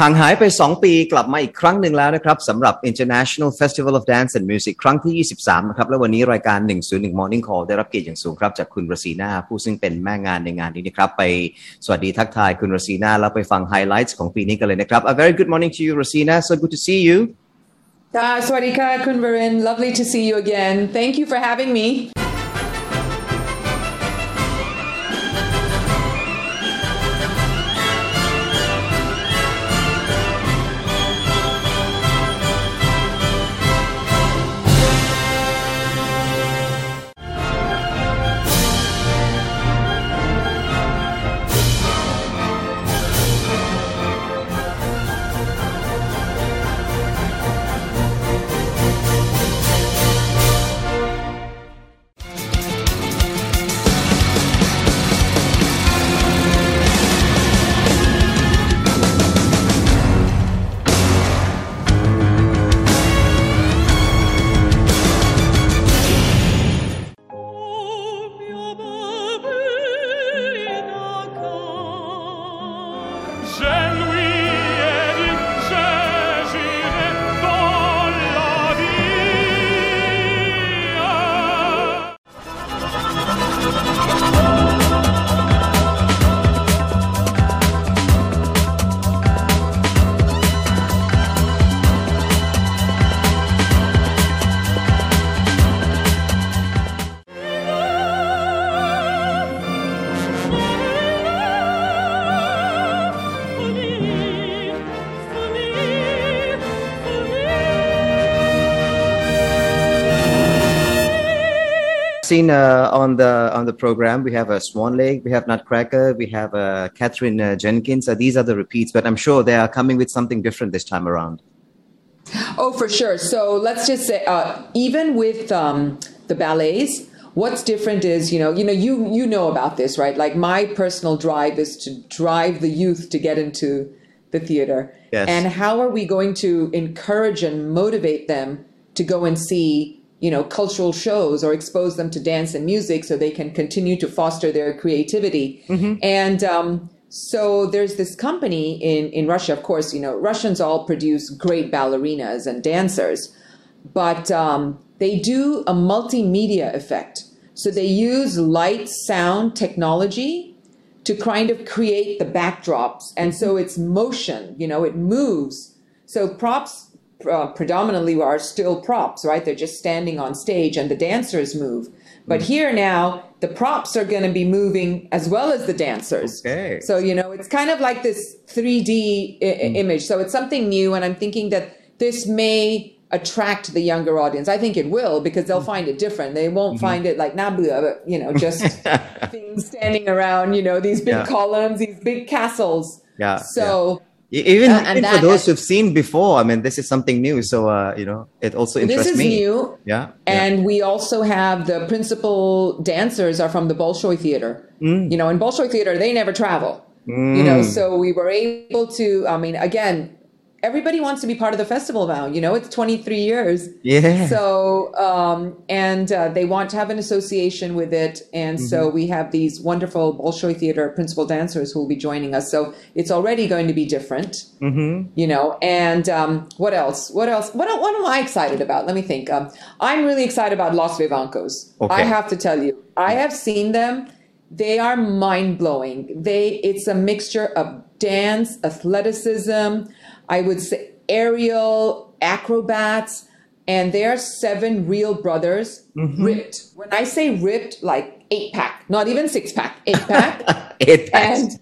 ห่างหายไป 2 ปีกลับมาอีกครั้งหนึ่งแล้วนะครับสำหรับ International Festival of Dance and Music ครั้งที่ 23 นะครับ และวันนี้รายการ 101 Morning Call ได้รับเกียรติอย่างสูงครับ จากคุณรสีนาผู้ซึ่งเป็นแม่งานในงานนี้นะครับ ไปสวัสดีทักทายคุณรสีนาแล้วไปฟังไฮไลท์ของปีนี้กันเลยนะครับ A very good morning to you Rosina so good to see you สวัสดีค่ะคุณวริน lovely to see you again thank you for having me Seen uh, on the on the program, we have a Swan Lake, we have Nutcracker, we have uh, Katherine uh, Jenkins. These are the repeats, but I'm sure they are coming with something different this time around. oh for sure so let's just say uh, even with um, the ballets what's different is you know you know you you know about this right like my personal drive is to drive the youth to get into the theater Yes. and how are we going to encourage and motivate them to go and see you know cultural shows or expose them to dance and music so they can continue to foster their creativity. And um, so there's this company in, in russia of course you know russians all produce great ballerinas and dancers but um, they do a multimedia effect. So they use light sound technology to kind of create the backdrops. And so it's motion you know it moves. So props uh, predominantly are still props right? They're just standing on stage and the dancers move. But hmm. here now the props are going to be moving as well as the dancers. Okay. so you know it's kind of like this 3d I- I- hmm. image. So it's something new and i'm thinking that this may attract the younger audience. I think it will because they'll hmm. find it different. They won't find it like nabu uh, but you know just things standing around you know these big Yeah. columns these big castles. Yeah, so E- Even, Uh, and even for those who've seen before, I mean, this is something new. So, uh, you know, it also interests this is me. new Yeah. yeah. and we also have the principal dancers are from the Bolshoi Theater. Mm. You know, in Bolshoi Theater, they never travel. You know, so we were able to. I mean, again, everybody wants to be part of the festival now. You know, it's 23 years. Yeah. So, um, and uh, they want to have an association with it, and so Mm-hmm. we have these wonderful Bolshoi Theater principal dancers who will be joining us. So it's already going to be different Mm-hmm. you know and um, what else what else what, what am i excited about let me think um, i'm really excited about los vivancos Okay. i have to tell you i have seen them they are mind-blowing they it's a mixture of dance athleticism i would say aerial acrobats and they're seven real brothers ripped. When i say ripped like eight pack not even six pack eight pack. Eight packs. and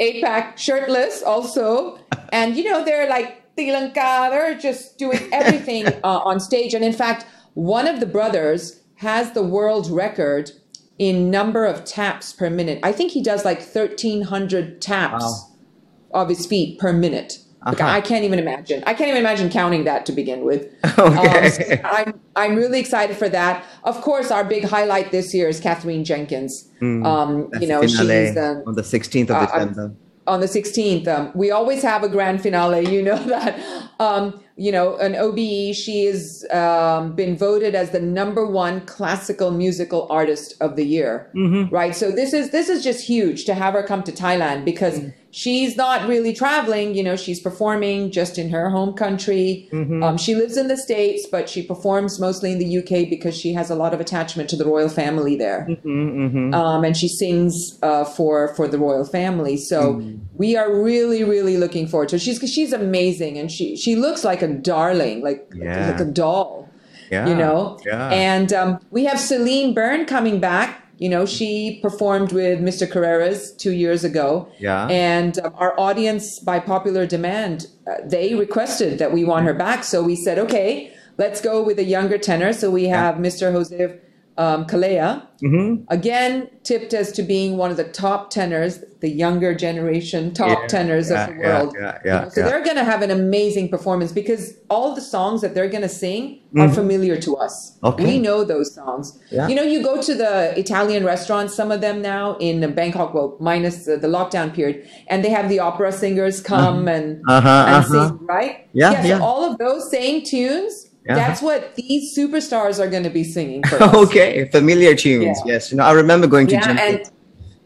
eight pack shirtless also. And you know they're like Tilanka, they're just doing everything uh, on stage. And in fact one of the brothers has the world record in number of taps per minute. I think he does like 1300 taps Wow. of his feet per minute Like, Uh-huh. i can't even imagine i can't even imagine counting that to begin with Okay. um, so I'm I'm really excited for that. Of course, our big highlight this year is Kathleen Jenkins. um, you know, she's um, on the 16th of uh, December. on the 16th. Um, we always have a grand finale. You know that. Um, you know, an OBE. She has um, been voted as the number one classical musical artist of the year. Right. So this is this is just huge to have her come to Thailand because she's not really traveling. You know, she's performing just in her home country. Um, she lives in the States, but she performs mostly in the UK because she has a lot of attachment to the royal family there. Um, and she sings uh, for for the royal family. So we are really, really looking forward to. She's she's amazing, and she she looks like a darling, like Yeah. like a doll Yeah. you know Yeah. and um, we have celine byrne coming back you know she performed with mr carreras two years ago. Yeah. and um, our audience by popular demand uh, they requested that we want her back. So we said okay let's go with a younger tenor. So we have mr jose um, Calleja, Mm-hmm. again tipped as to being one of the top tenors, the younger generation top Yeah, tenors yeah, of the world. yeah, You yeah, know, so they're going to have an amazing performance because all the songs that they're going to sing are familiar to us. Mm-hmm. Okay. We know those songs. Yeah. You know, you go to the Italian restaurants, some of them now in Bangkok, well, minus the, the lockdown period, and they have the opera singers come and, Uh-huh, and uh-huh. sing, right? Yeah, so yeah. all of those same tunes. Yeah. That's what these superstars are going to be singing okay, familiar tunes. Yeah. Yes, you know, I remember going to Yeah,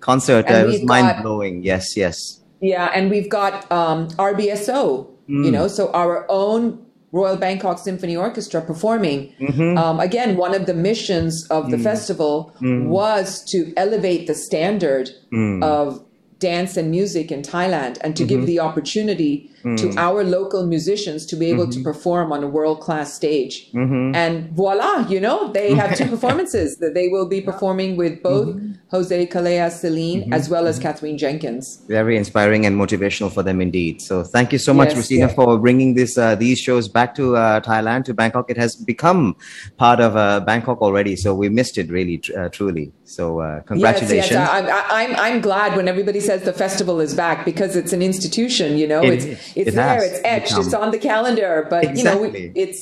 concert. and uh, it was mind blowing. Yes, yes. Yeah, and we've got um, RBSO, Mm. you know, so our own Royal Bangkok Symphony Orchestra performing. Mm-hmm. Um, again, one of the missions of Mm. the festival was to elevate the standard Mm. of dance and music in Thailand and to Mm-hmm. give the opportunity to Mm. our local musicians to be able Mm-hmm. to perform on a world class stage. And voila, you know, they have two performances that they will be performing with both Mm-hmm. Jose Calleja Celine as well as Katherine Jenkins. Very inspiring and motivational for them indeed. So thank you so much, Yes, Rosina, yeah. for bringing this uh, these shows back to uh, Thailand, to Bangkok. It has become part of uh, Bangkok already, so we missed it really, tr- uh, truly. So uh, congratulations. Yes, yes. I, I, I'm, I'm glad when everybody says the festival is back because it's an institution, you know, It it's, is. it's It there, it's etched, become. it's on the calendar, but you know, Exactly. we, it's,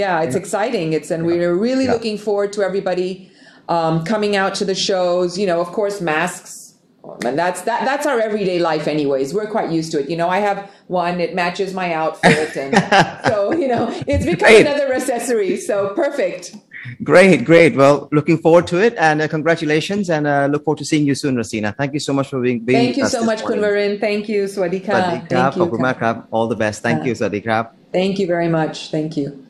yeah, it's exciting. It's, and we're really Yeah. looking forward to everybody, um, coming out to the shows, you know, of course, masks. And that's that. That's our everyday life, anyways. We're quite used to it. You know, I have one; it matches my outfit, and so you know, it's become Great. another accessory. So perfect. Great, great. Well, looking forward to it, and uh, congratulations, and uh, look forward to seeing you soon, Rasina. Thank you so much for being. here. Thank you so much, Kunvarin. Thank you, Swadika. Swadika, Thank you, All the best. Thank uh, you, Swadika. Thank you very much. Thank you.